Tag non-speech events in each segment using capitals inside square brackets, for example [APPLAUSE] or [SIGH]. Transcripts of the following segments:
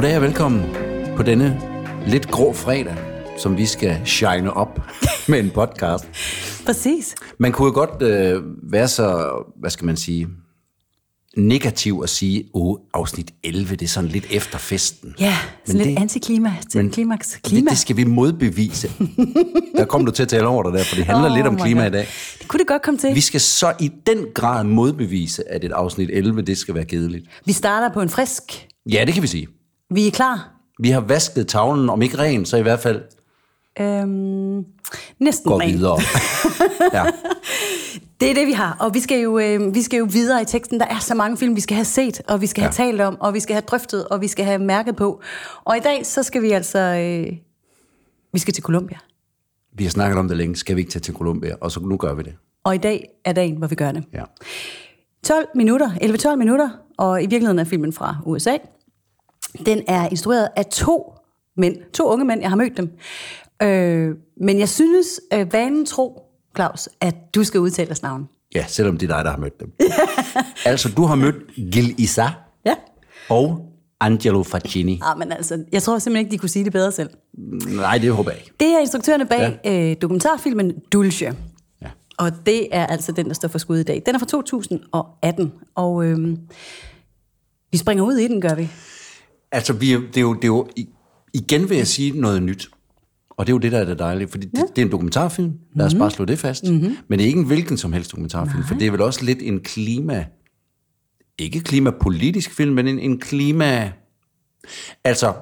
Goddag og velkommen på denne lidt grå fredag, som vi skal shine op med en podcast. Præcis. Man kunne jo godt øh, være så, hvad skal man sige, negativ at sige, oh, afsnit 11, det er sådan lidt efter festen. Ja, sådan Men lidt det- antiklima til men klimaks. Det, Klima. det skal vi modbevise. Der kom du til at tale over dig der, for det handler Oh lidt om klima God. i dag. Det kunne det godt komme til. Vi Vi, skal så i den grad modbevise, at et afsnit 11, det skal være kedeligt. vi starter på en frisk. Ja, det kan vi sige. Vi er klar. Vi har vasket tavlen, om ikke ren, så i hvert fald Øhm, næsten går ren. videre. [LAUGHS] Ja. Det er det, vi har. Og vi skal, jo, øh, vi skal jo videre i teksten. Der er så mange film, vi skal have set, og vi skal have Ja. talt om, og vi skal have drøftet, og vi skal have mærket på. Og i dag, så skal vi altså... Øh, vi skal til Colombia. Vi har snakket om det længe. Skal vi ikke tage til Colombia? Og så nu gør vi det. Og i dag er dagen, hvor vi gør det. Ja. 12 minutter, 11-12 minutter, og i virkeligheden er filmen fra USA. Den er instrueret af to mænd, to unge mænd, jeg har mødt dem. Øh, men jeg synes, øh, vanen tro, Claus, at du skal udtale deres navn. ja, selvom det er dig, der har mødt dem. [LAUGHS] altså, du har mødt Gil Issa Ja. og Angelo Facchini. Ah, men altså, jeg tror simpelthen ikke, de kunne sige det bedre selv. Nej, det håber jeg ikke. Det er instruktørerne bag ja. øh, dokumentarfilmen Dulce. Ja. Og det er altså den, der står for skud i dag. Den er fra 2018, og øh, vi springer ud i den, gør vi. Altså, vi, det, er jo, det er jo... Igen vil jeg sige noget nyt. Og det er jo det, der er det dejlige. Fordi det, det er en dokumentarfilm. Lad os bare slå det fast. Mm-hmm. Men det er ikke en hvilken som helst dokumentarfilm. Nej. For det er vel også lidt en klima... Ikke klimapolitisk film, men en, en klima... Altså,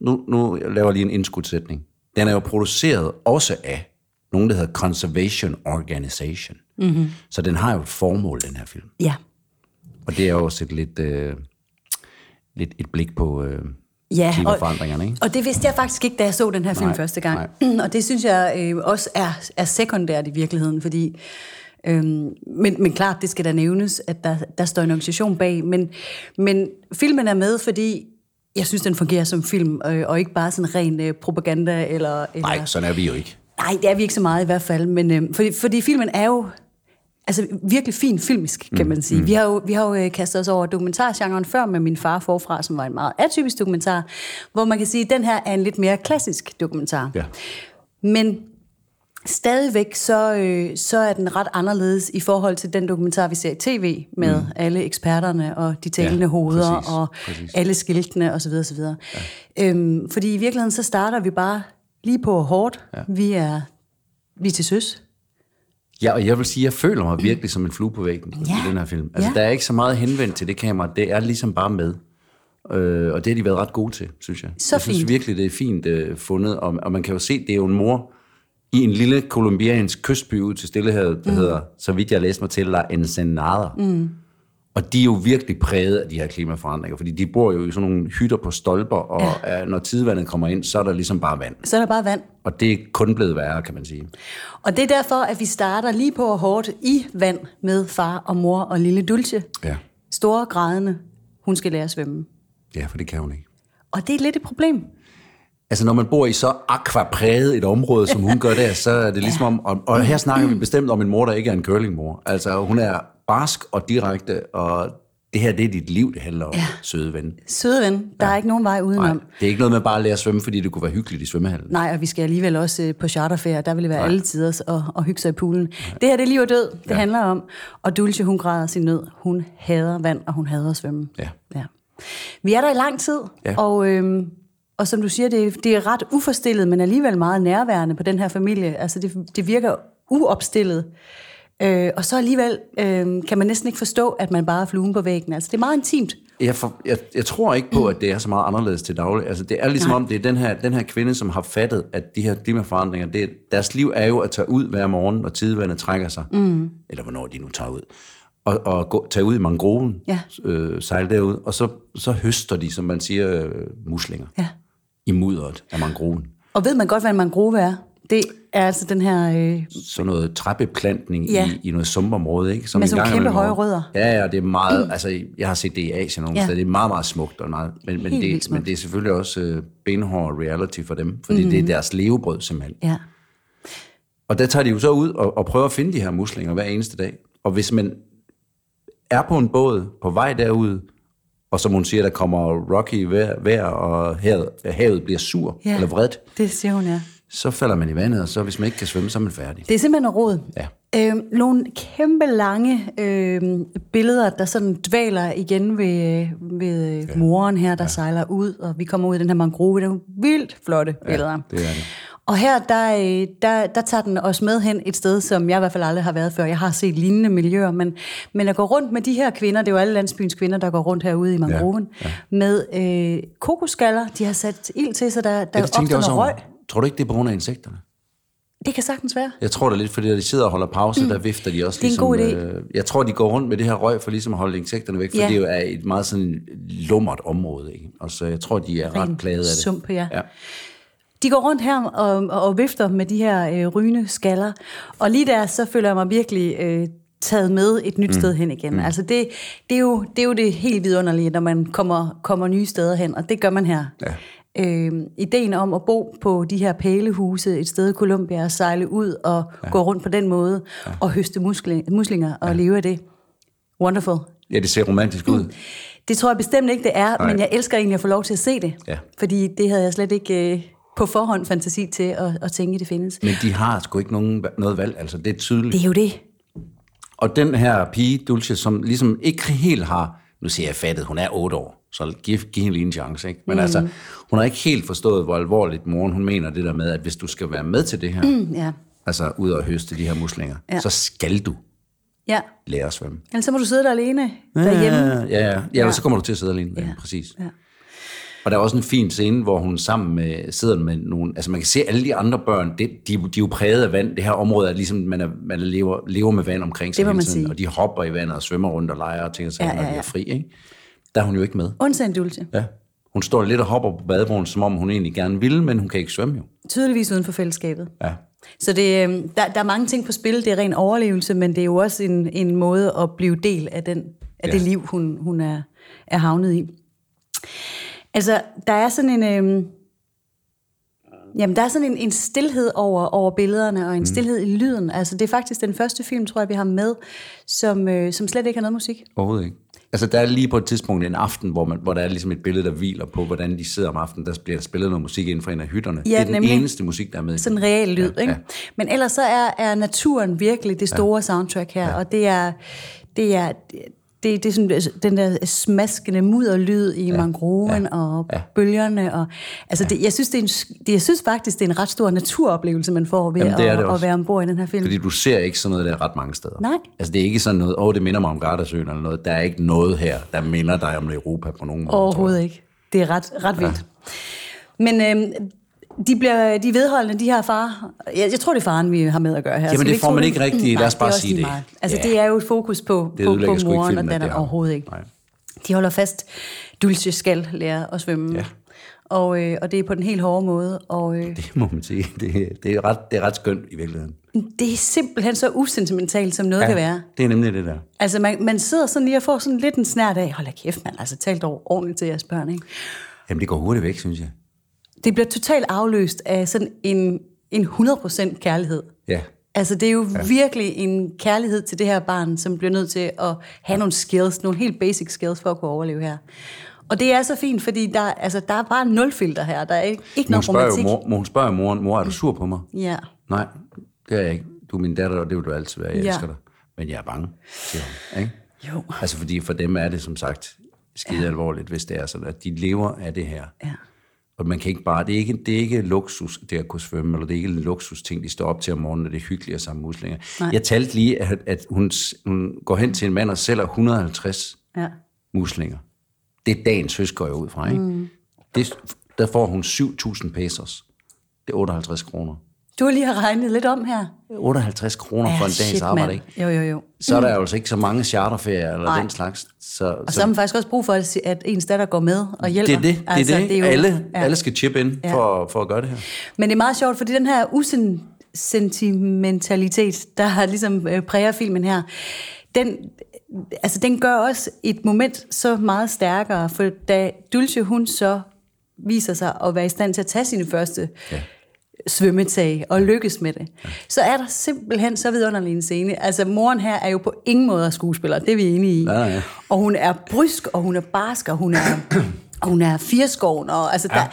nu, nu laver jeg lige en indskudsætning. Den er jo produceret også af nogen, der hedder Conservation Organization. Mm-hmm. Så den har jo et formål, den her film. Ja. Og det er jo også et lidt, øh, lidt et blik på øh, Ja, og, klimaforandringerne, ikke? og det vidste jeg faktisk ikke, da jeg så den her film Nej, første gang. [CLEARS THROAT] Og det synes jeg øh, også er, er sekundært i virkeligheden, fordi... Øhm, men, men klart, det skal der nævnes, at der, der står en organisation bag. Men, men filmen er med, fordi jeg synes, den fungerer som film, øh, og ikke bare sådan ren øh, propaganda. Eller, eller, Nej, sådan er vi jo ikke. Nej, det er vi ikke så meget i hvert fald. Men, øh, fordi, fordi filmen er jo altså, virkelig fin filmisk, kan man sige. Mm. Vi har jo, vi har jo øh, kastet os over dokumentargenren før med Min far forfra, som var en meget atypisk dokumentar, hvor man kan sige, at den her er en lidt mere klassisk dokumentar. Ja. Men stadigvæk så, øh, så er den ret anderledes i forhold til den dokumentar, vi ser i tv, med mm. alle eksperterne og de talende ja, hoveder præcis, og præcis. alle skiltene osv. osv. Ja. Øhm, fordi i virkeligheden så starter vi bare lige på hårdt. Ja. Vi, er, vi er til søs. Ja, og jeg vil sige, at jeg føler mig [CLEARS THROAT] virkelig som en flue på væggen Ja. i den her film. Altså, Ja. der er ikke så meget henvendt til det kamera. Det er ligesom bare med. Øh, og det har de været ret gode til, synes jeg. Så jeg synes fint. virkelig, det er fint øh, fundet. Og, og man kan jo se, det er jo en mor i en lille kolumbiansk kystby ud til Stillehavet, der mm. hedder, så vidt jeg læste mig til, La Ensenada. Mm. Og de er jo virkelig præget af de her klimaforandringer, fordi de bor jo i sådan nogle hytter på stolper, og Ja. når tidevandet kommer ind, så er der ligesom bare vand. Så er der bare vand. Og det er kun blevet værre, kan man sige. Og det er derfor, at vi starter lige på hårdt i vand med far og mor og lille Dulce. Ja. Store grædende. Hun skal lære at svømme. Ja, for det kan hun ikke. Og det er lidt et problem. Altså, når man bor i så aquapræget et område, som hun gør der, så er det [LAUGHS] ligesom om... Og, og her snakker vi bestemt om en mor, der ikke er en curlingmor. Altså, hun er barsk og direkte, og det her, det er dit liv, det handler om, ja. søde ven. Søde ven, der ja. er ikke nogen vej udenom. Nej, det er ikke noget med bare at lære at svømme, fordi det kunne være hyggeligt i svømmehallen. Nej, og vi skal alligevel også øh, på charterferie. Der vil det være Nej. alle tider at, at hygge sig i poolen. Nej. Det her, det er liv og død, det ja. handler om. Og Dulce, hun græder sin nød. Hun hader vand, og hun hader at svømme. Ja. ja. Vi er der i lang tid, Ja. og, øhm, og som du siger, det, det er ret uforstillet, men alligevel meget nærværende på den her familie. Altså, det, det virker uopstillet. Øh, og så alligevel øh, kan man næsten ikke forstå, at man bare er fluen på væggen. Altså, det er meget intimt. Jeg, for, jeg, jeg tror ikke på, at det er så meget anderledes til daglig. Altså, det er ligesom Nej. om, det er den her, den her kvinde, som har fattet, at de her klimaforandringer, det, er- deres liv er jo at tage ud hver morgen, når tidevandet trækker sig. Mm. Eller hvornår de nu tager ud. Og, og gå, tage ud i mangroven, Ja. øh, sejle derud, og så, så høster de, som man siger, øh, muslinger Ja. i mudderet af mangroven. Og ved man godt, hvad en mangrove er? Det er altså den her... Øh, sådan noget træbeplantning Ja. i, i noget sumpområde, ikke? Som Med en sådan kæmpe høje rødder. Ja, ja, det er meget, altså jeg har set det i Asien nogle Ja. steder, det er meget, meget smukt, og meget, men, men, det, smukt. men det er selvfølgelig også øh, benhård reality for dem, fordi. Mhm. det er deres levebrød simpelthen. ja. Og der tager de jo så ud og, og prøver at finde de her muslinger hver eneste dag. Og hvis man er på en båd på vej derud, og som hun siger, der kommer Rocky vejr, vejr og havet, havet bliver sur Ja. eller vredt, Det siger hun, ja. Så falder man i vandet, og så hvis man ikke kan svømme, så er man færdig. Det er simpelthen råd. Ja. Øhm, nogle kæmpe lange øhm, billeder, der sådan dvaler igen ved, ved ja. moren her, der ja. sejler ud, og vi kommer ud i den her mangrove. Det er vildt flotte billeder. det er det. Og her, der, øh, der, der tager den os med hen et sted, som jeg i hvert fald aldrig har været før. Jeg har set lignende miljøer, men, men at gå rundt med de her kvinder, det er jo alle landsbyens kvinder, der går rundt herude i mangroven, ja. Ja. med øh, kokoskaller, de har sat ild til, så der, der noget over, røg. Tror du ikke, det er på grund af insekterne? Det kan sagtens være. Jeg tror da lidt, fordi når de sidder og holder pause, mm. der vifter de også Det er en ligesom... god idé. Øh, jeg tror, de går rundt med det her røg for ligesom at holde insekterne væk, for Ja. det jo er et meget sådan lummert område. Ikke? Og så jeg tror, de er ret plaget af det. sump, ja. ja. De går rundt her og, og, og vifter med de her øh, rygende skaller, og lige der, så føler jeg mig virkelig øh, taget med et nyt mm. sted hen igen. Mm. Altså det, det, er jo, det er jo det helt vidunderlige, når man kommer, kommer nye steder hen, og det gør man her. Ja. Øh, ideen om at bo på de her pælehuse et sted i Colombia, og sejle ud og ja. gå rundt på den måde, ja. og høste musli- muslinger og ja. leve af det. Wonderful. ja, det ser romantisk ud. [CLEARS THROAT] Det tror jeg bestemt ikke, det er, Nej. men jeg elsker egentlig at få lov til at se det. Ja. Fordi det havde jeg slet ikke øh, på forhånd fantasi til at, at tænke, det findes. Men de har sgu ikke nogen, noget valg, altså det er tydeligt. Det er jo det. Og den her pige, Dulce, som ligesom ikke helt har, nu siger jeg fattet, hun er otte år, så giv, giv hende lige en chance, ikke? Men mm. altså, hun har ikke helt forstået, hvor alvorligt moren, hun mener det der med, at hvis du skal være med til det her, mm. Ja. altså ud og høste de her muslinger, ja. Ja. så skal du Ja. lære at svømme. Ellers så må du sidde der alene derhjemme. Ja, ja, ja. ja, ja. så kommer du til at sidde alene. Ja. Ja. Præcis. Ja. Og der er også en fin scene, hvor hun sammen med, sidder med nogle... Altså man kan se alle de andre børn, det, de, de er jo præget af vand. Det her område er ligesom, man, er, man lever, lever med vand omkring sig Det hele tiden. sige. Og de hopper i vandet og svømmer rundt og leger og tænker sig, Ja, ja, når ja, de ja. er fri. Ikke? Der er hun jo ikke med. Undtagen Dulce. Ja. Hun står lidt og hopper på badebroen, som om hun egentlig gerne vil, men hun kan ikke svømme jo. Tydeligvis uden for fællesskabet. Ja. Så det, øh, der, der er mange ting på spil. Det er ren overlevelse, men det er jo også en, en måde at blive del af, den, af Ja. det liv, hun, hun er, er havnet i. Altså, der er sådan en... Øh, Jamen, der er sådan en, en stillhed over, over billederne, og en stillhed i lyden. Altså, det er faktisk den første film, tror jeg, vi har med, som, øh, som slet ikke har noget musik. Overhovedet ikke. Altså der er lige på et tidspunkt en aften, hvor, man, hvor der er ligesom et billede, der hviler på, hvordan de sidder om aftenen. Der bliver spillet noget musik inden for en af hytterne. Ja, det er den nemlig. eneste musik, der er med. Sådan en real lyd, Ja, ikke? ja. Men ellers så er, er naturen virkelig det store ja. soundtrack her, ja. og det er, det er, det, det er sådan, altså, den der smaskende mudderlyd i ja. mangroven ja. og Ja. bølgerne. Og, altså det, jeg, synes, det er en, det, jeg synes faktisk, det er en ret stor naturoplevelse, man får ved Jamen, det at, det at være ombord i den her film. Fordi du ser ikke sådan noget der ret mange steder. Nej. Altså det er ikke sådan noget, åh, det minder mig om Gardasøen eller noget. Der er ikke noget her, der minder dig om Europa på nogen måde. Overhovedet ikke. Det er ret, ret vildt. Men øhm, de, bliver, de vedholdende, de her far. Jeg, jeg tror, det er faren, vi har med at gøre her. Jamen, det får man ikke rigtig. Lad os bare også sige det. meget. Altså, Ja. det er jo et fokus på, Det på, på moren og datteren det overhovedet ikke. Nej. De holder fast. Dulce skal lære at svømme. Ja. Og, øh, og det er på den helt hårde måde. Og øh, Det må man sige. Det, det, er ret, det er ret skønt i virkeligheden. det er simpelthen så usentimentalt, som noget ja. kan være. det er nemlig det der. Altså, man, man sidder sådan lige og får sådan lidt en snært af, hold da kæft, man, altså talt over ordentligt til jeres børn, ikke? Jamen det går hurtigt væk, synes jeg. Det bliver totalt afløst af sådan en, en 100% kærlighed. Ja. Altså, det er jo ja. virkelig en kærlighed til det her barn, som bliver nødt til at have nogle skills, nogle helt basic skills for at kunne overleve her. Og det er så fint, fordi der, altså, der er bare nul filter her. Der er ikke, ikke noget spørger, jo romantik. mor, mor- hun spørger jo moren, mor, er du sur på mig? Ja. Nej, det er jeg ikke. Du er min datter, og det vil du altid være. Jeg Ja. elsker dig. Men jeg er bange, siger hun. Ikke? Jo. Altså fordi for dem er det som sagt skide ja. alvorligt, hvis det er sådan, at de lever af det her. Ja. Og man kan ikke bare, det er ikke, det er ikke luksus, det at kunne svømme, eller det er ikke en luksus ting, de står op til om morgenen, og det er hyggeligt at samle muslinger. Nej. Jeg talte lige, at, at hun, hun går hen til en mand og sælger 150 ja. muslinger. Det er dagens høst, går jeg ud fra, ikke? Mm. Det, der får hun 7.000 pesos. Det er 58 kroner. Du har lige har regnet lidt om her. 58 kroner for en dagens shit, arbejde, ikke? Jo, jo, jo. Så er der jo altså ikke så mange charterferier eller Nej. den slags. Så, Og så har man faktisk også brug for, at at ens datter går med og hjælper. det er det. Det er altså, det. Det er jo, alle, ja. alle skal chip ind for, for at gøre det her. Men det er meget sjovt, fordi den her usentimentalitet, der har ligesom øh, præger filmen her, den, altså den gør også et moment så meget stærkere, for da Dulce hun så viser sig at være i stand til at tage sine første Ja. Svømmetag og lykkes med det, så er der simpelthen så vidunderlig en scene. Altså, moren her er jo på ingen måde skuespiller, det er vi enige i. Ja, ja. Og hun er brysk, og hun er barsk, og hun er, og [CLEARS THROAT] hun er firskoven, og altså, ja. der,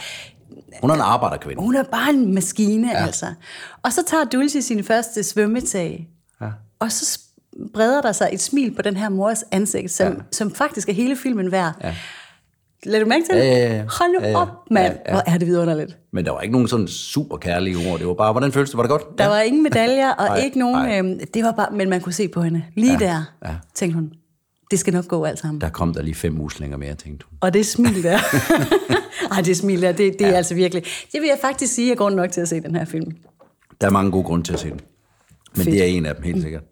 Hun er en arbejderkvinde. hun er bare en maskine, ja. altså. Og så tager Dulce sin første svømmetag, Ja. og så breder der sig et smil på den her mors ansigt, som, ja. som faktisk er hele filmen værd. Ja. Lad du mærke til det? Ja, ja, ja. Hold nu Ja, ja. op, mand. Ja, ja. Hvor er det vidunderligt. Men der var ikke nogen sådan super kærlige ord. Det var bare, hvordan føles det? Var det godt? Der var ingen medaljer, og [LAUGHS] Nej, ikke nogen... Øhm, det var bare, men man kunne se på hende. Lige ja. der ja. tænkte hun, det skal nok gå alt sammen. Der kom der lige fem muslinger mere, tænkte hun. Og det smil der. [LAUGHS] [LAUGHS] Ej, det smil der, det, det ja. er altså virkelig... Det vil jeg faktisk sige, er grund nok til at se den her film. Der er mange gode grunde til at se den. Men Fedt. det er en af dem, helt sikkert.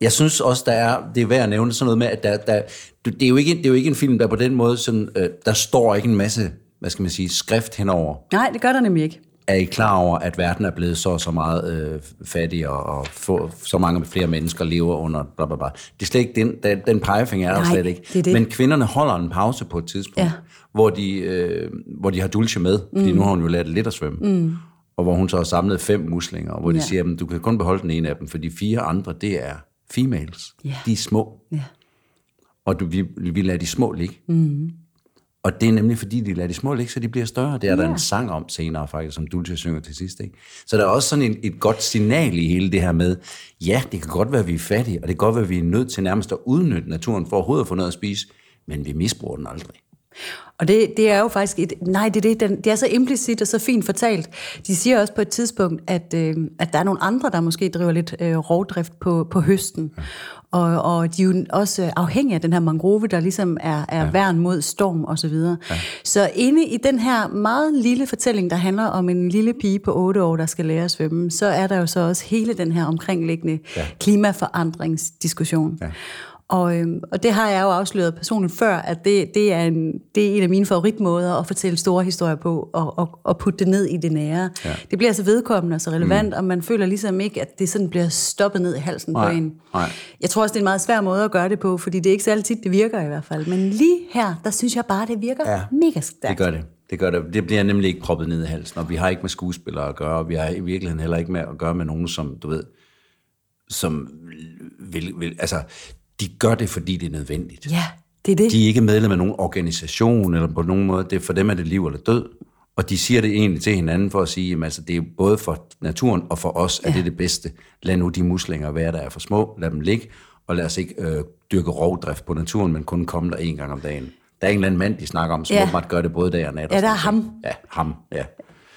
Jeg synes også, der er, det er værd at nævne sådan noget med, at der, der, det, er jo ikke, det er jo ikke en film, der på den måde, sådan, øh, der står ikke en masse, hvad skal man sige, skrift henover. Nej, det gør der nemlig ikke. Er I klar over, at verden er blevet så så meget øh, fattig, og, og få, så mange flere mennesker lever under bla bla bla. Det er slet ikke den, den, den pegefinger er der Nej, slet ikke. det det. Men kvinderne holder en pause på et tidspunkt, Ja. hvor, de, øh, hvor de har Dulce med, fordi nu har hun jo lært lidt at svømme. Mm. Og hvor hun så har samlet fem muslinger, hvor de Ja. siger, at du kan kun beholde den ene af dem, for de fire andre, det er females. Ja. De er små, Ja. og du, vi, vi lader de små ligge. Mm. Og det er nemlig fordi, de lader de små ligge, så de bliver større. Det er der en sang om senere faktisk, som Dulce synger til sidst. Ikke? Så der er også sådan en, et godt signal i hele det her med, ja, det kan godt være, at vi er fattige, og det kan godt være, at vi er nødt til nærmest at udnytte naturen for overhovedet at få noget at spise, men vi misbruger den aldrig. Og det, det er jo faktisk et... Nej, det er, det, det er så implicit og så fint fortalt. De siger også på et tidspunkt, at, øh, at der er nogle andre, der måske driver lidt øh, rovdrift på, på høsten. Ja. Og, og de er jo også afhængige af den her mangrove, der ligesom er, er ja. værn mod storm og så videre. Ja. Så inde i den her meget lille fortælling, der handler om en lille pige på 8 år, der skal lære at svømme, så er der jo så også hele den her omkringliggende ja. klimaforandringsdiskussion. Ja. Og, øhm, og det har jeg jo afsløret personligt før, at det, det, er en, det er en af mine favoritmåder at fortælle store historier på, og, og, og putte det ned i det nære. Ja. Det bliver så vedkommende og så relevant, mm. og man føler ligesom ikke, at det sådan bliver stoppet ned i halsen Nej, på en. nej. Jeg tror også, det er en meget svær måde at gøre det på, fordi det er ikke så altid, det virker i hvert fald. Men lige her, der synes jeg bare, det virker ja. mega stærkt. Det gør det. Det gør det. Det bliver nemlig ikke proppet ned i halsen, og vi har ikke med skuespillere at gøre, og vi har i virkeligheden heller ikke med at gøre med nogen, som, du ved, som vil, vil altså, de gør det, fordi det er nødvendigt. Ja, det er det. De er ikke medlem af nogen organisation, eller på nogen måde, det for dem er det liv eller død. Og de siger det egentlig til hinanden for at sige, at altså, det er både for naturen og for os, at ja. det er det bedste. Lad nu de muslinger være, der er for små, lad dem ligge, og lad os ikke øh, dyrke rovdrift på naturen, men kun komme der en gang om dagen. Der er en eller anden mand, de snakker om, som Ja. åbenbart gør det både dag og nat. og Ja, der er ham. Ja, ham, ja.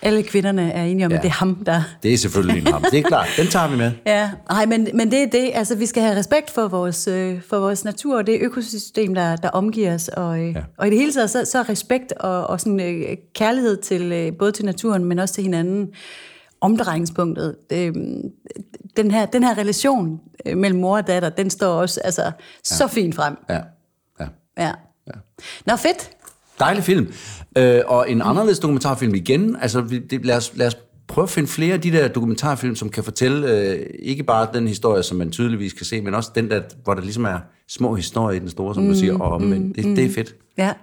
Alle kvinderne er enige om, ja. at det er ham, der... Det er selvfølgelig en ham. Det er klart, den tager vi med. [LAUGHS] Ja, nej, men, men det er det. Altså, vi skal have respekt for vores, øh, for vores natur og det økosystem, der, der omgiver os. Og, øh, ja. og i det hele taget, så, så respekt og, og sådan, øh, kærlighed til øh, både til naturen, men også til hinanden omdrejningspunktet. Øh, den, her, den her relation øh, mellem mor og datter, den står også altså, ja. så fint frem. Ja, ja. Ja. ja. Nå, fedt. Dejlig film. Øh, og en anderledes dokumentarfilm igen. Altså, vi, det, lad, os, lad os prøve at finde flere af de der dokumentarfilm, som kan fortælle øh, ikke bare den historie, som man tydeligvis kan se, men også den der, hvor der ligesom er små historier i den store, som mm, du siger, og omvendt. Det, det er fedt. Ja.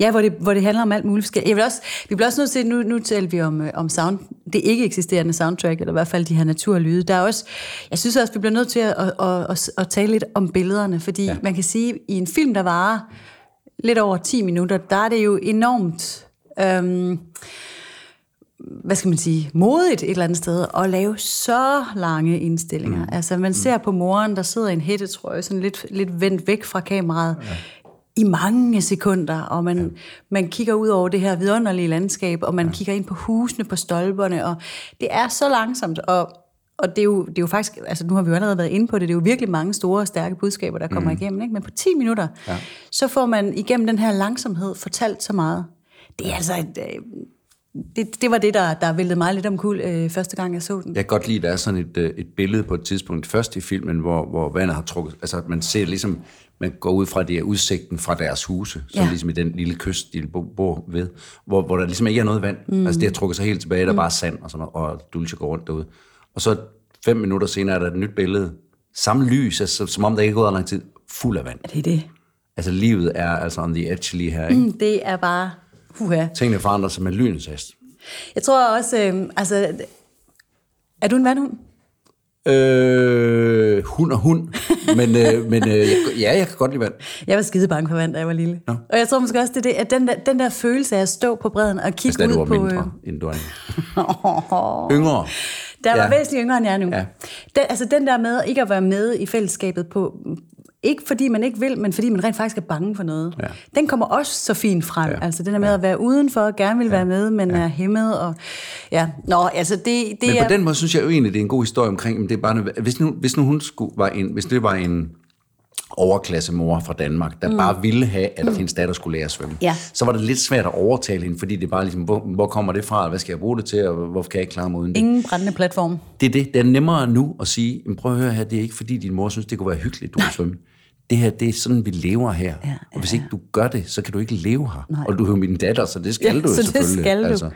Ja, hvor det, hvor det handler om alt muligt forskelligt. Jeg vil også, vi bliver også nødt til, nu, nu taler vi om, øh, om sound, det ikke eksisterende soundtrack, eller i hvert fald de her naturlyde. Der er også, jeg synes også, vi bliver nødt til at, at, at, at, at tale lidt om billederne, fordi ja. man kan sige, i en film, der varer lidt over 10 minutter, der er det jo enormt... Øhm, hvad skal man sige, modigt et eller andet sted, at lave så lange indstillinger. Mm. Altså, man ser på moren, der sidder i en hættetrøje, sådan lidt, lidt vendt væk fra kameraet, ja. i mange sekunder, og man, ja. man kigger ud over det her vidunderlige landskab, og man ja. kigger ind på husene, på stolperne, og det er så langsomt, og og det er, jo, det er jo faktisk, altså nu har vi jo allerede været inde på det, det er jo virkelig mange store og stærke budskaber, der kommer mm. igennem, ikke? men på 10 minutter, ja. så får man igennem den her langsomhed fortalt så meget. Det er altså et, det, det var det, der, der væltede mig lidt omkuld øh, første gang, jeg så den. Jeg kan godt lide, at der er sådan et, øh, et billede på et tidspunkt først i filmen, hvor, hvor vandet har trukket, altså man ser ligesom, man går ud fra det udsigten fra deres huse, som ja. ligesom i den lille kyst, de bor ved, hvor, hvor der ligesom ikke er noget vand. Mm. Altså det har trukket sig helt tilbage, der er bare sand og sådan noget, og Dulce går rundt derude. Og så fem minutter senere er der et nyt billede. Samme lys, altså, som om der ikke er gået lang tid, fuld af vand. Er det det? Altså livet er altså on the edge lige her, ikke? Mm, det er bare... Uha. Tingene forandrer sig med lynens hast. Jeg tror også, øh, altså, Er du en vandhund? Øh, hund og hund. Men, øh, men øh, jeg, ja, jeg kan godt lide vand. Jeg var skide bange for vand, da jeg var lille. Nå. Og jeg tror måske også, det er det, at den der, den der følelse af at stå på bredden og kigge Altså, da du ud var på... mindre, end du er øh, [LAUGHS] yngre. Der var Ja. væsentligt yngre end jeg er nu. Ja. Den, altså den der med ikke at være med i fællesskabet på, ikke fordi man ikke vil, men fordi man rent faktisk er bange for noget. Ja. Den kommer også så fint frem. Ja. Altså den der med at være udenfor, gerne vil være med, men er hæmmet. Og, ja. Nå, altså det, det Men er... på den måde synes jeg jo egentlig, det er en god historie omkring, men det er bare, hvis nu, hvis nu hun skulle, var en, hvis det var en overklassemor fra Danmark, der mm. bare ville have, at hendes datter skulle lære at svømme, Ja. så var det lidt svært at overtale hende, fordi det er bare ligesom, hvor, hvor kommer det fra, hvad skal jeg bruge det til, og hvorfor kan jeg ikke klare mig uden det? Ingen brændende platform. Det er det. Det er nemmere nu at sige, "Men prøv at høre her, det er ikke fordi din mor synes, det kunne være hyggeligt, du kan svømme. Det her, det er sådan, vi lever her. Ja, og hvis ikke du gør det, så kan du ikke leve her. Nej. Og du er jo min datter, så det skal Ja, du jo så det selvfølgelig. skal du. Altså.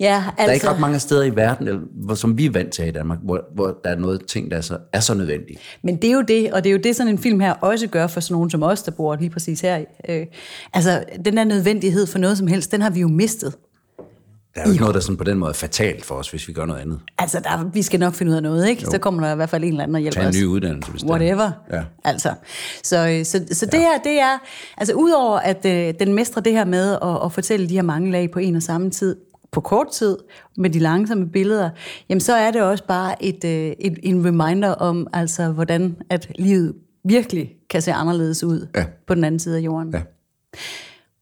Ja, altså... Der er ikke ret mange steder i verden, hvor, som vi er vant til i Danmark, hvor, hvor der er noget ting, der er så, er så nødvendigt. Men det er jo det, og det er jo det, sådan en film her også gør for sådan nogen som os, der bor lige præcis her. Øh, altså, den der nødvendighed for noget som helst, den har vi jo mistet. Der er jo ikke noget, der sådan på den måde er fatalt for os, hvis vi gør noget andet. Altså, der, vi skal nok finde ud af noget, ikke? Jo. Så kommer der i hvert fald en eller anden og hjælper Tag en os. ny uddannelse, hvis det er. Whatever. Ja. Altså. Så, øh, så, så det her, det er... Altså, udover at øh, den mestrer det her med at, at fortælle de her mange lag på en og samme tid, på kort tid, med de langsomme billeder, jamen så er det også bare et, øh, et, en reminder om, altså, hvordan at livet virkelig kan se anderledes ud Ja. på den anden side af jorden. Ja.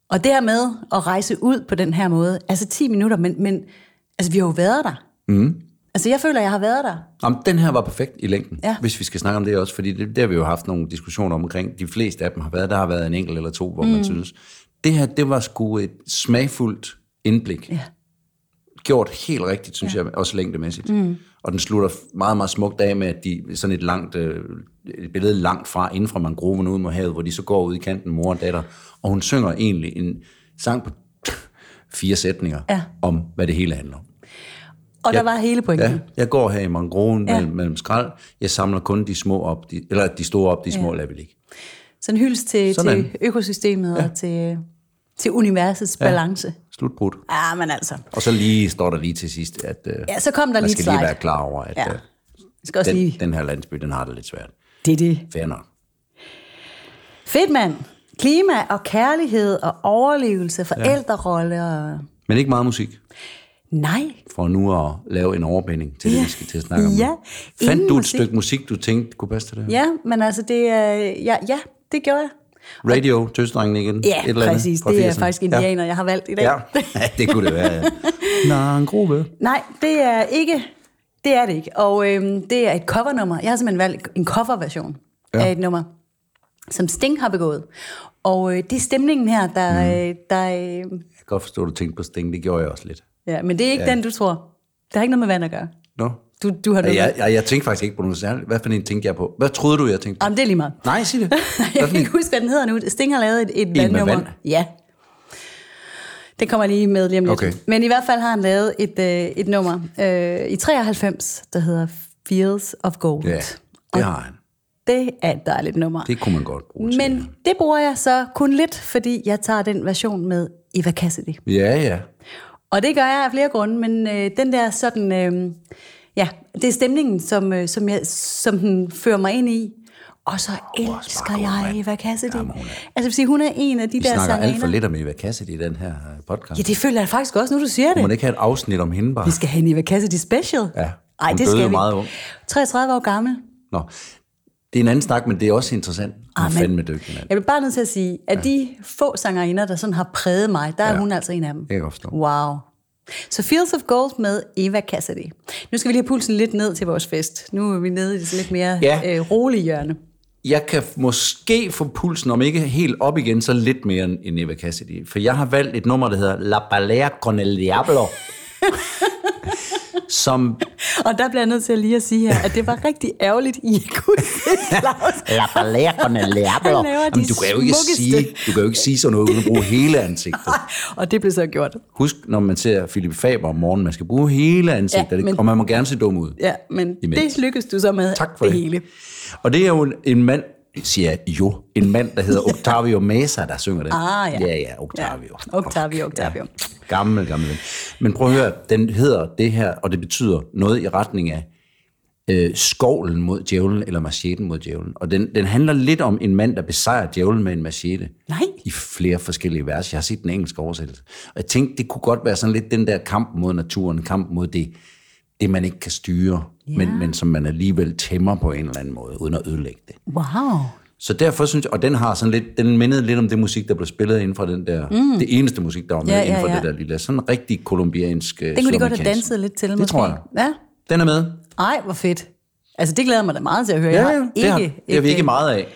Og det her med at rejse ud på den her måde, altså 10 minutter, men, men altså, vi har jo været der. Mm. Altså, jeg føler, jeg har været der. Jamen, den her var perfekt i længden, Ja. hvis vi skal snakke om det også, fordi det, det har vi jo haft nogle diskussioner omkring. De fleste af dem har været, der har været en enkelt eller to, hvor mm. man synes, det her, det var sgu et smagfuldt indblik. Ja. Gjort helt rigtigt, synes ja. jeg, også længdemæssigt. Mm. Og den slutter meget, meget smukt af med, at de sådan et langt, øh, et billede langt fra, inden fra mangroven ud mod havet, hvor de så går ud i kanten, mor og datter, og hun synger egentlig en sang på [LAUGHS] fire sætninger Ja. om, hvad det hele handler om. Og der var hele pointen. Ja, jeg går her i mangroven Ja. ja. mellem, mellem skrald. Jeg samler kun de små op, de, eller de store op, de små ja. lader vi ligge. Så en hyldest til, Sådan. til økosystemet ja. og til, til universets ja. balance. Slutbrudt. Ja, men altså. Og så lige står der lige til sidst, at øh, Ja, så kom der man lige skal et lige slide. være klar over, at Ja. Jeg skal også den, lige... den her landsby, den har det lidt svært. Det er det. Fair nok. Fedt, mand. Klima og kærlighed og overlevelse, forældrerolle og... Men ikke meget musik, Nej, for nu at lave en overbinding til det, Ja. vi skal til at snakke om. Ja. Fandt Ingen du et musik. stykke musik, du tænkte kunne passe til det? ja, men altså det er... Ja, ja det gjorde jeg. Radio, Tøsdrengen igen? Ja, et eller andet præcis. Det er 80'erne. faktisk indianer, jeg har valgt i dag. Ja. ja, det kunne det være. Ja. [LAUGHS] Nå, en gruppe. Nej, det er ikke... Det er det ikke. Og øhm, det er et covernummer. Jeg har simpelthen valgt en coverversion ja. Ja. af et nummer, som Sting har begået. Og øh, det er stemningen her, der... Mm. der øh, Jeg kan godt forstå, at du tænkte på Sting. Det gjorde jeg også lidt. ja, men det er ikke ja. den, du tror. Det har ikke noget med vand at gøre. Nå? Du, du har noget jeg, jeg, jeg tænkte faktisk ikke på noget særligt. Hvad for en tænkte jeg på? Hvad troede du, jeg tænkte på? Jamen, det er lige meget. Nej, sig det. [LAUGHS] jeg kan ikke huske, hvad den hedder nu. Sting har lavet et, et vandnummer. vand? Ja. Det kommer lige med lige om lidt. Okay. Men i hvert fald har han lavet et, øh, et nummer øh, i 93, der hedder Fields of Gold. Ja, det har han. Det er et dejligt nummer. Det kunne man godt bruge til. Men det bruger jeg så kun lidt, fordi jeg tager den version med Eva Cassidy. Ja, ja. Og det gør jeg af flere grunde, men øh, den der sådan... Øh, ja, det er stemningen, som, øh, som, jeg, som den fører mig ind i. Og så elsker god, jeg. Eva Cassidy. Jamen, hun er- Altså, vil sige, hun er en af de Vi der snakker alt for sangerinder. lidt om Eva Cassidy i den her øh, podcast. Ja, det føler jeg faktisk også, nu du siger Kunne man det. ikke have et afsnit om hende bare? Vi skal have en Eva Cassidy special. Ja, Ej, det skal jo vi. meget ung. 33 år gammel. Nå, det er en anden snak, men det er også interessant. Hun er Ah, fandme dygtig. Jeg vil bare nødt til at sige, at ja. de få sangerinder, der sådan har præget mig, der er Ja. hun altså en af dem. kan jeg godt forstå. Wow. Så Fields of Gold med Eva Cassidy. Nu skal vi lige have pulsen lidt ned til vores fest. Nu er vi nede i det lidt mere Ja. øh, rolige hjørne. Jeg kan måske få pulsen, om ikke helt op igen, så lidt mere end end Eva Cassidy. For jeg har valgt et nummer, der hedder La Balea con el Diablo. [LAUGHS] som [LAUGHS] Og der bliver jeg nødt til lige at sige her, at det var rigtig ærgerligt, I ikke kunne se Claus. La Balea con el Diablo. Han laver de Jamen, du kan jo ikke smukkeste. sige, du kan jo ikke sige sådan noget, uden at bruge hele ansigtet. [LAUGHS] Og det blev så gjort. Husk, når man ser Philip Faber om morgenen, man skal bruge hele ansigtet, Ja, ja, men- og man må gerne se dum ud. Ja, men Imens. det lykkedes du så med Tak for det. hele. Og det er jo en, en mand, siger jeg jo, en mand, der hedder [LAUGHS] Octavio Mesa, der synger det. Ah, ja. Ja, ja, Octavio. Ja. Octavio, Octavio. Gammel, gammel ven. Men prøv at høre, den hedder det her, og det betyder noget i retning af øh, skovlen mod djævlen, eller macheten mod djævlen. Og den, den handler lidt om en mand, der besejrer djævlen med en machete. Nej. I flere forskellige vers. Jeg har set den engelske oversættelse. Og jeg tænkte, det kunne godt være sådan lidt den der kamp mod naturen, kamp mod det, det man ikke kan styre, ja. men, men som man alligevel tæmmer på en eller anden måde, uden at ødelægge det. Wow. Så derfor synes jeg, og den har sådan lidt, den mindede lidt om det musik, der blev spillet inden for den der, mm. det eneste musik, der var med Ja, inden for ja. det der lille, sådan rigtig kolumbiansk Den kunne de godt have danset lidt til, Det måske. tror jeg. Ja. Den er med. Ej, hvor fedt. Altså, det glæder mig da meget til at høre. Ja, Jeg har det har, ikke, det har vi ikke et, meget af.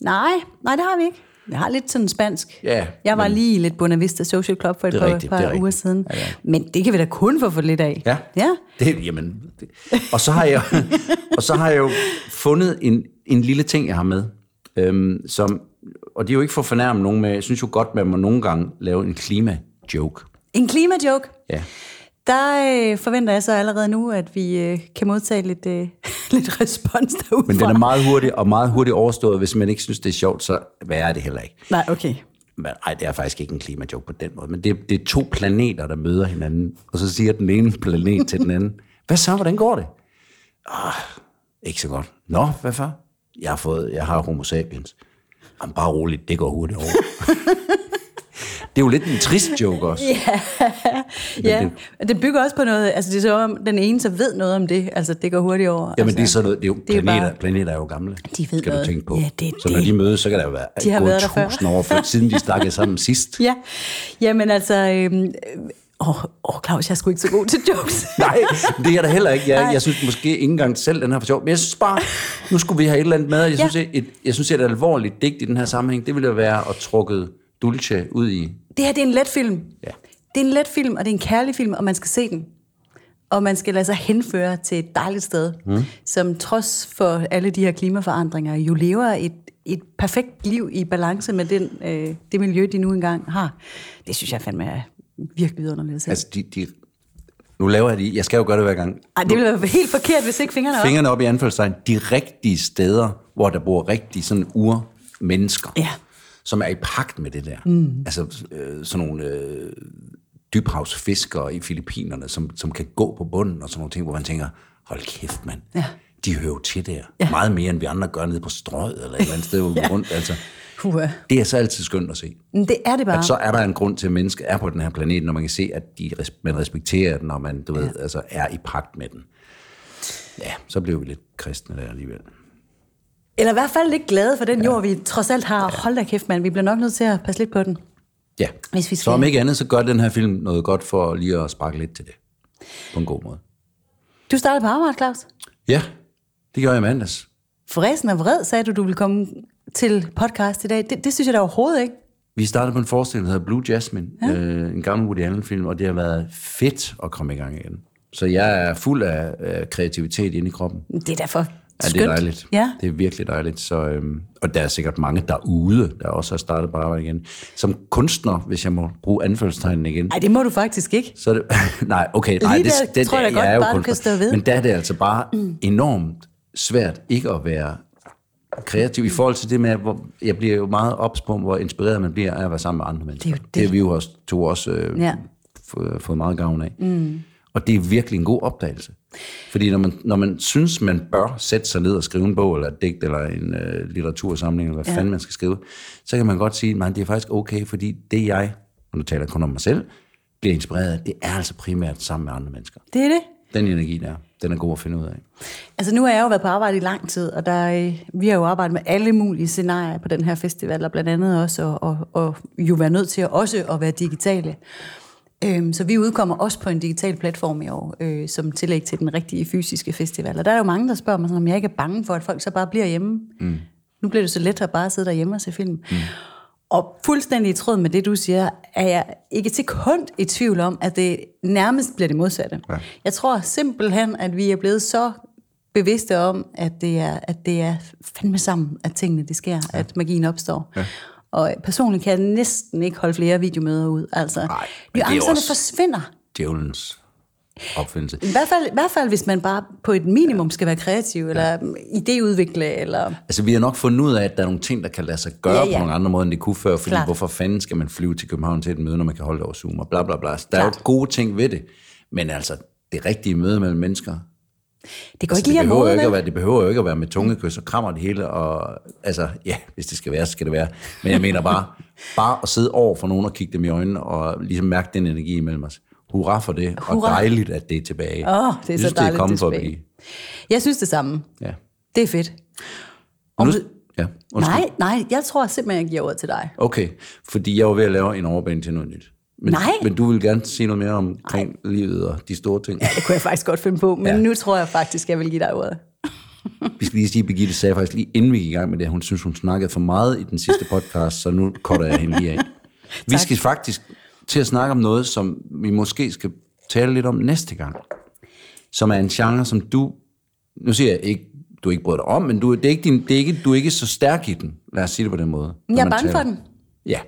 Nej, nej, det har vi ikke. Jeg har lidt sådan spansk. Ja, jeg var men- lige lidt Buena Vista Social Club for et par, rigtigt, par er uger rigtigt. siden. Ja, ja. Men det kan vi da kun få for lidt af. Ja. ja. Det, jamen, det. Og, så har jeg, [LAUGHS] og så har jeg jo fundet en, en lille ting, jeg har med, øhm, som, og det er jo ikke for at fornærme nogen, men jeg synes jo godt, man må nogle gange lave en klima-joke. En klimajoke. Ja. Der øh, forventer jeg så allerede nu, at vi øh, kan modtage lidt, øh, [LAUGHS] lidt respons derudfra. Men den er meget hurtig, og meget hurtigt overstået. Hvis man ikke synes, det er sjovt, så hvad er det heller ikke. Nej, okay. Men, ej, det er faktisk ikke en klimajoke på den måde, men det, det er to planeter, der møder hinanden, og så siger den ene planet til den anden, hvad så, hvordan går det? Ah, ikke så godt. Nå, hvad for? Jeg har, fået, jeg har homo sapiens. Jamen, bare roligt, det går hurtigt over. [LAUGHS] det er jo lidt en trist joke også. [LAUGHS] Ja, det- det, det bygger også på noget, altså det er så om, den ene så ved noget om det, altså det går hurtigt over. Jamen, altså, det er sådan noget, det er jo, det er planeter, bare- planeter er jo gamle. De ved skal noget. du tænke på. Ja, det er så når det. de mødes, så kan der jo være De har gået været der før. tusind år, før, siden de [LAUGHS] snakkede sammen sidst. Ja, jamen altså, øhm, øh, åh, åh Claus, jeg er sgu ikke så god til jokes. [LAUGHS] Nej, det er jeg da heller ikke. Jeg, Nej. jeg synes måske ikke engang selv, den her for sjov. Men jeg synes bare, nu skulle vi have et eller andet med. Jeg Ja. synes, et, jeg synes, et alvorligt digt i den her sammenhæng, det ville være at trukke Dulce ud i... Det her, det er en let film. Ja. Det er en let film, og det er en kærlig film, og man skal se den. Og man skal lade sig henføre til et dejligt sted, mm. som trods for alle de her klimaforandringer, jo lever et, et perfekt liv i balance med den, øh, det miljø, de nu engang har. Det synes jeg fandme er virkelig vidunderligt at. Altså, de, de, nu laver jeg det. Jeg skal jo gøre det hver gang. Ej, det ville være helt forkert, hvis ikke fingrene op. Fingrene op i anførselstegn. De rigtige steder, hvor der bor rigtige sådan ur-mennesker. Ja. Som er i pagt med det der. Mm. Altså øh, sådan nogle øh, dybhavsfiskere i Filippinerne, som, som kan gå på bunden og sådan nogle ting, hvor man tænker, hold kæft mand. Ja. De hører jo til der. Ja. Meget mere, end vi andre gør nede på strøget eller et eller andet sted, hvor vi [LAUGHS] går rundt. Altså, Puha. det er så altid skønt at se. Men Det er det bare. At så er der en grund til, at mennesker er på den her planet, når man kan se, at de, man respekterer den, og man du ved, altså, er i pagt med den. Ja, så blev vi lidt kristne der alligevel. Eller i hvert fald lidt glade for den ja. jord, vi trods alt har. Ja. Hold da kæft, mand. Vi bliver nok nødt til at passe lidt på den. Ja, Hvis vi så skal- om ikke andet, så gør den her film noget godt for lige at sparke lidt til det. På en god måde. Du startede på arbejde, Claus. Ja, det gør jeg i mandags. Forresten og vred, sagde du, du ville komme til podcast i dag. Det, det synes jeg da overhovedet ikke. Vi startede på en forestilling, der hedder Blue Jasmine, ja. øh, en gammel Woody Allen-film, og det har været fedt at komme i gang igen. Så jeg er fuld af, af kreativitet inde i kroppen. Det er derfor Ja, skønt. det er dejligt. Ja. Det er virkelig dejligt. Så, øhm, og der er sikkert mange derude, der også har startet på arbejde igen. Som kunstner, hvis jeg må bruge anførselstegnen igen, Nej, det må du faktisk ikke. så det... [LAUGHS] nej, okay. Nej, Lige det, der det, tror jeg da godt er jo bare, kunstner. kan stå ved. Men der er det altså bare mm. enormt svært ikke at være kreativ i forhold til det med, hvor jeg bliver jo meget ops på, hvor inspireret man bliver af at være sammen med andre mennesker. Det er det. det har vi jo også, to også øh, Ja. fået, fået meget gavn af. Mm. Og det er virkelig en god opdagelse. Fordi når man, når man synes, man bør sætte sig ned og skrive en bog, eller et digt, eller en øh, litteratursamling, eller hvad ja. fanden man skal skrive, så kan man godt sige, at det er faktisk okay, fordi det jeg, og nu taler jeg kun om mig selv, bliver inspireret af, det er altså primært sammen med andre mennesker. Det er det. Den energi der, den er god at finde ud af. Altså nu har jeg jo været på arbejde i lang tid, og der, øh, vi har jo arbejdet med alle mulige scenarier på den her festival, og blandt andet også, og, og, og jo være nødt til at også at være digitale. Øhm, så vi udkommer også på en digital platform i år, øh, som tillæg til den rigtige fysiske festival. Og der er jo mange, der spørger mig, sådan, om jeg ikke er bange for, at folk så bare bliver hjemme. Mm. Nu bliver det så let at bare sidde derhjemme og se film. Mm. Og fuldstændig i tråd med det, du siger, er jeg ikke til sekund i tvivl om, at det nærmest bliver det modsatte. Ja. Jeg tror simpelthen, at vi er blevet så bevidste om, at det er, at det er fandme sammen, at tingene det sker, ja. at magien opstår. Ja. Og personligt kan jeg næsten ikke holde flere videomøder ud. Altså, er nuancerne også- forsvinder. Djævelens opfindelse. I hvert, fald, I hvert fald, hvis man bare på et minimum skal være kreativ, eller idéudvikle, eller... Altså, vi har nok fundet ud af, at der er nogle ting, der kan lade sig gøre Ja, ja, på nogle andre måder, end det kunne før, fordi Klart. hvorfor fanden skal man flyve til København til et møde, når man kan holde det over Zoom, og bla bla bla. Så Der er Klart. jo gode ting ved det, men altså, det rigtige møde mellem mennesker, Det går altså, ikke lige det, behøver ikke at være, det behøver jo ikke at være med tungekys og krammer det hele, og altså, ja, hvis det skal være, så skal det være. Men jeg mener bare, bare at sidde over for nogen og kigge dem i øjnene, og ligesom mærke den energi imellem os. Hurra for det, og Hurra. dejligt, at det er tilbage. Åh, det er Jeg så synes, det er dejligt, kommet det er tilbage. blive. Jeg synes det samme. Ja. Det er fedt. Nu, Og- ja, undskyld. Nej, nej, jeg tror simpelthen, jeg giver ordet til dig. Okay, fordi jeg var ved at lave en overbane til noget nyt. Men, Nej. Men du vil gerne sige noget mere omkring livet og de store ting. Det kunne jeg faktisk godt finde på, men Ja. ja. nu tror jeg faktisk, jeg vil give dig ordet. [LAUGHS] Vi skal lige sige, at Birgitte sagde faktisk lige inden vi gik i gang med det, hun synes, hun snakkede for meget i den sidste podcast, så nu cutter jeg hende lige af. [LAUGHS] Vi skal faktisk til at snakke om noget, som vi måske skal tale lidt om næste gang. Som er en genre, som du... Nu siger jeg ikke, du ikke bryder dig om, men du, det er ikke din, det er ikke, du er ikke så stærk i den. Lad os sige det på den måde. Jeg er bange for taler. den. Ja.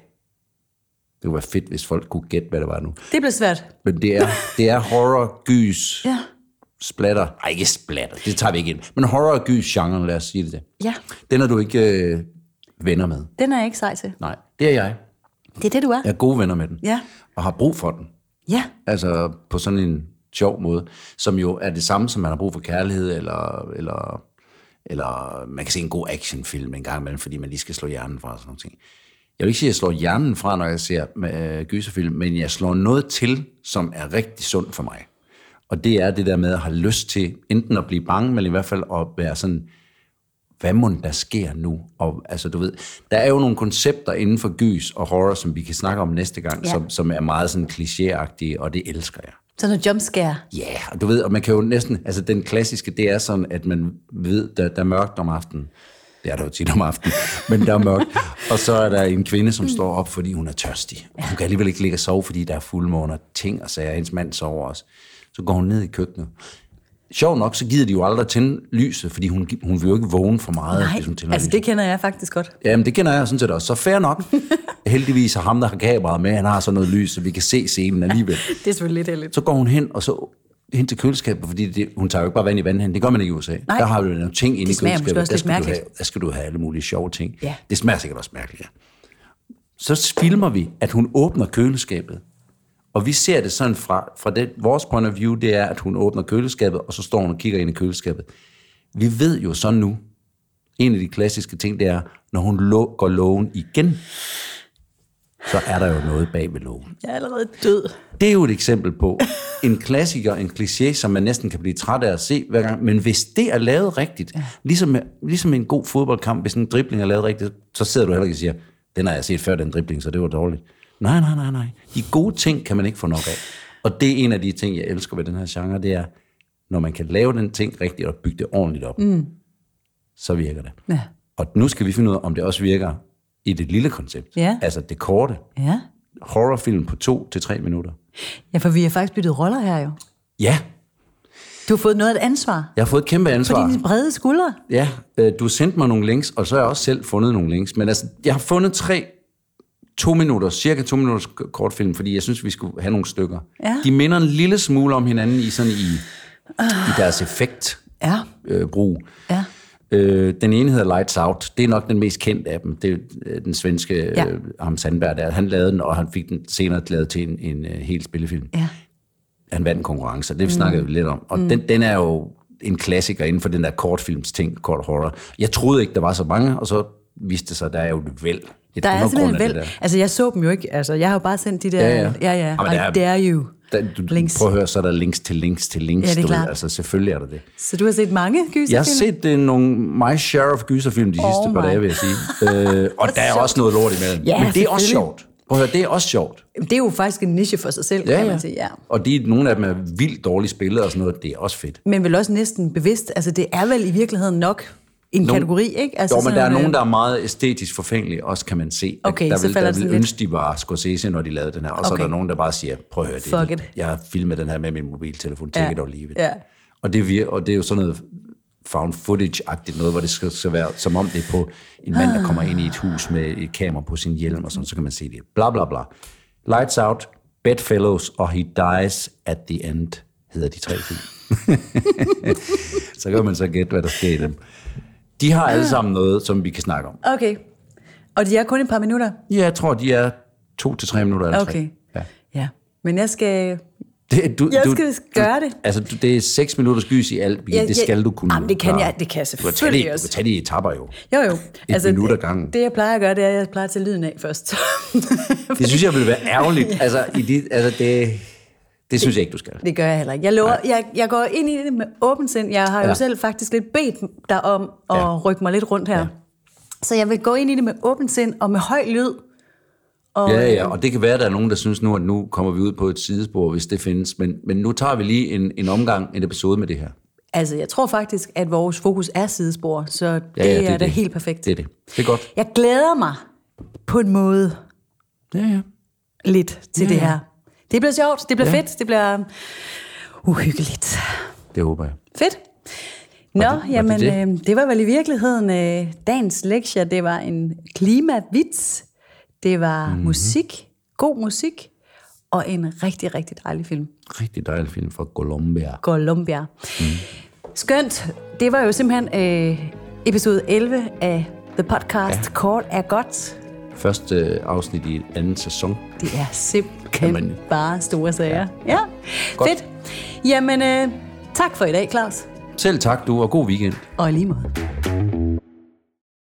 Det kunne være fedt, hvis folk kunne gætte, hvad det var nu. Det bliver svært. Men det er, det er horror, gys, Ja. splatter. Nej, ikke splatter, det tager vi ikke ind. Men horror og gys genre, lad os sige det. det. Ja, Den er du ikke øh, venner med. den er jeg ikke sej til. Nej, det er jeg. Det er det, du er. Jeg er gode venner med den. Ja. Og har brug for den. Ja. Altså på sådan en sjov måde, som jo er det samme, som man har brug for kærlighed, eller, eller, eller man kan se en god actionfilm en gang imellem, fordi man lige skal slå hjernen fra og sådan ting. Jeg vil ikke sige, at jeg slår hjernen fra, når jeg ser øh, gyserfilm, men jeg slår noget til, som er rigtig sundt for mig. Og det er det der med at have lyst til enten at blive bange, men i hvert fald at være sådan, hvad må der sker nu? Og altså, du ved, der er jo nogle koncepter inden for gys og horror, som vi kan snakke om næste gang, Ja. som, som er meget sådan klichéagtige, og det elsker jeg. Sådan noget jumpscare. Ja, yeah, og du ved, og man kan jo næsten, altså den klassiske, det er sådan, at man ved, der, der er mørkt om aftenen. Det er der jo tit om aftenen, [LAUGHS] men der er mørkt. Og så er der en kvinde, som står op, fordi hun er tørstig. Og hun kan alligevel ikke ligge og sove, fordi der er fuldmåne og ting og sager. Hendes mand sover også. Så går hun ned i køkkenet. Sjov nok, så gider de jo aldrig tænde lyset, fordi hun, hun vil jo ikke vågne for meget, Nej, hvis hun tænder altså lyset. det kender jeg faktisk godt. Jamen, det kender jeg sådan set også. Så fair nok. [LAUGHS] Heldigvis har ham, der har kameraet med, han har sådan noget lys, så vi kan se scenen alligevel. [LAUGHS] Det er selvfølgelig lidt heldigt. Så går hun hen, og så hen til køleskabet, fordi det, hun tager jo ikke bare vand i vandhænden. Det gør man ikke i USA. Nej. Der har du nogle ting inde i køleskabet. også Der skal, du have, der skal du have alle mulige sjove ting. Ja. Det smager sikkert også mærkeligt, ja. Så filmer vi, at hun åbner køleskabet. Og vi ser det sådan fra, fra det, vores point of view, det er, at hun åbner køleskabet, og så står hun og kigger ind i køleskabet. Vi ved jo så nu, en af de klassiske ting, det er, når hun lå, går lågen igen, så er der jo noget bag ved lågen. Jeg er allerede død. Det er jo et eksempel på en klassiker, en kliché, som man næsten kan blive træt af at se hver gang. Men hvis det er lavet rigtigt, ligesom, ligesom en god fodboldkamp, hvis en dribling er lavet rigtigt, så sidder du heller ikke og siger, den har jeg set før, den dribling, så det var dårligt. Nej, nej, nej, nej. De gode ting kan man ikke få nok af. Og det er en af de ting, jeg elsker ved den her genre, det er, når man kan lave den ting rigtigt og bygge det ordentligt op, mm. så virker det. Ja. Og nu skal vi finde ud af, om det også virker i det lille koncept. Ja. Altså det korte. Ja. Horrorfilm på to til tre minutter. Ja, for vi har faktisk byttet roller her jo. Ja, Du har fået noget af et ansvar. jeg har fået et kæmpe På ansvar. dine brede skuldre. Ja, øh, du sendte mig nogle links, og så har jeg også selv fundet nogle links. Men altså, jeg har fundet tre to minutter, cirka to minutters kortfilm, fordi jeg synes, vi skulle have nogle stykker. Ja. De minder en lille smule om hinanden i sådan i, i deres effektbrug. Ja. Øh, brug. Ja. Øh, den ene hedder Lights Out. Det er nok den mest kendte af dem. Det er øh, den svenske Ja. ja. øh, Ham Sandberg der. Han lavede den, og han fik den senere lavet til en, en uh, hel spillefilm. Ja. Han vandt en konkurrence, det snakkede vi lidt om. Og mm. den, den er jo en klassiker inden for den der kortfilms ting, kort horror. Jeg troede ikke, der var så mange, og så viste det sig, at der er jo et væld. Et Der er vel. der. Altså, jeg så dem jo ikke. Altså, jeg har jo bare sendt de der... Ja, ja. ja. ja. Jamen, I der er- dare you. Der, du, Links. Prøv at høre, så er der links til links til links. Ja, det er klart. Altså, selvfølgelig er der det. Så du har set mange gyserfilm? Jeg har set uh, nogle My Share of gyserfilm de Oh sidste par my. dage, vil jeg sige. [LAUGHS] Øh, og der er også noget lort imellem. Ja, Men det er også sjovt. Prøv at høre, det er også sjovt. Det er jo faktisk en niche for sig selv, kan man sige. Ja. Og de, nogle af dem er vildt dårligt spillet og sådan noget. Det er også fedt. Men vel også næsten bevidst. Altså, det er vel i virkeligheden nok en Nogle- kategori, ikke? Altså, Jo, men der er nogen, der er meget æstetisk forfængelige, også kan man se. at Okay, der vil, der vil ønske, de var Scorsese, når de lavede den her. Og så er Okay. der nogen, der bare siger, prøv at høre, det, Fuck it. jeg har filmet den her med min mobiltelefon, take Ja. it or leave it. Ja. Og, det vir- og det er jo sådan noget found footage-agtigt noget, hvor det skal, skal være, som om det er på en mand, der kommer ind i et hus med et kamera på sin hjelm, og sådan, så kan man se det. Bla bla bla. Lights Out, Bedfellows og He Dies at the End hedder de tre film. [LAUGHS] så kan man så gætte, hvad der sker i dem. De har alle sammen noget, som vi kan snakke om. Okay. Og de er kun et par minutter? Ja, jeg tror, de er to til tre minutter eller Okay. tre. Ja. Ja. Men jeg skal... Det, du, Jeg du, skal gøre det. Altså, du, det er seks minutters gys i alt, Ja, det skal du kunne. Jamen, det kan klare. jeg- det kan jeg Du selvfølgelig det, du også. kan tage det i etapper jo. Jo, jo. Altså, minut ad det- gangen. Det, jeg plejer at gøre, det er, at jeg plejer at tage lyden af først. Det synes jeg ville være ærgerligt. [LAUGHS] Altså, i dit, altså det, det synes jeg ikke, du skal. Det gør jeg heller ikke. Jeg, lover, jeg, jeg går ind i det med åben sind. Jeg har jo Ja. selv faktisk lidt bedt dig om at Ja. rykke mig lidt rundt her. Ja. Så jeg vil gå ind i det med åben sind og med høj lyd. Og, Ja, ja, og det kan være, at der er nogen, der synes nu, at nu kommer vi ud på et sidespor, hvis det findes. Men, men nu tager vi lige en, en omgang, en episode med det her. Altså, jeg tror faktisk, at vores fokus er sidespor, så det, Ja, ja, er da helt perfekt. Det er det. Det er godt. Jeg glæder mig på en måde Ja, ja. lidt til Ja, det her. Det bliver sjovt, det bliver Ja. fedt, det bliver uhyggeligt. Det håber jeg. Fedt. Nå, det- var det jamen, det? det? Øh, det var vel i virkeligheden øh, dagens lektie. Det var en klimavits, det var Mhm. mm-hmm. musik, god musik, og en rigtig, rigtig dejlig film. Rigtig dejlig film fra Colombia. Columbia. Mm. Skønt. Det var jo simpelthen øh, episode 11 af The Podcast. Ja. Kort er godt. Første afsnit i anden sæson. Det er simpelthen Kan man- bare store sager. Ja, ja. Godt. fedt. Jamen, øh, tak for i dag, Claus. Selv tak du, og god weekend. Og lige måde.